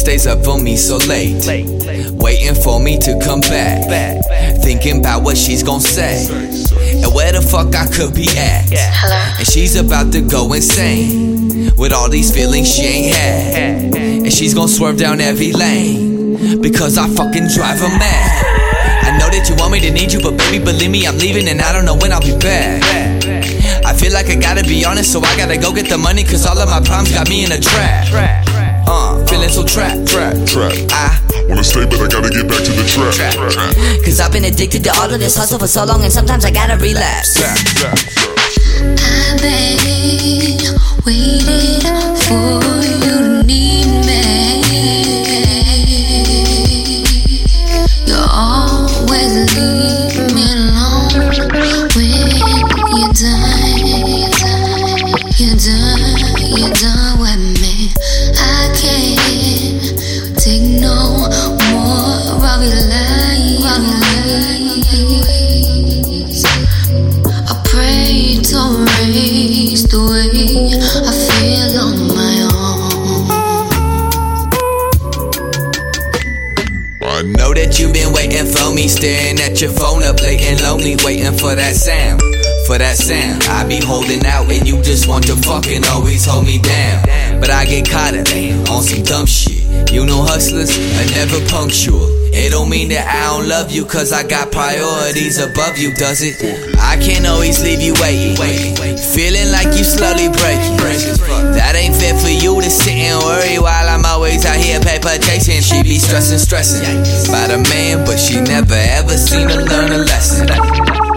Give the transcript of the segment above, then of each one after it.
stays up for me so late. Waiting for me to come back. Thinking about what she's gonna say. And where the fuck I could be at. And she's about to go insane. With all these feelings she ain't had. And she's gonna swerve down every lane. Because I fucking drive her mad. I know that you want me to need you, but baby, believe me, I'm leaving and I don't know when I'll be back. I feel like I gotta be honest, so I gotta go get the money, cause all of my problems got me in a trap. Uh, feeling so trapped. Trapped. Trapped. I Wanna stay, but I gotta get back to the trap. Trap, trap, Cause I've been addicted to all of this hustle for so long, and sometimes I gotta relapse. trap, trap, trap. I've been waiting for you to need me. You always leave me alone when you're done. You're done, you're done with me. I know that you've been waiting for me, staring at your phone up late and lonely, waiting for that sound. For that sound, I be holding out and you just want to fucking always hold me down. But I get caught up on some dumb shit. You know hustlers are never punctual. It don't mean that I don't love you, cause I got priorities above you, does it? I can't always leave you waiting. Slowly breaking. That ain't fair for you to sit and worry while I'm always out here paper chasing. She be stressing, stressing about a man, but she never ever seen her learn a lesson.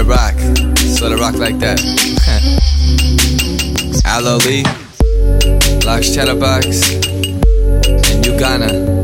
It rock. Let it rock like that. Alo Lee, Lox Chatterbox, and Yugana.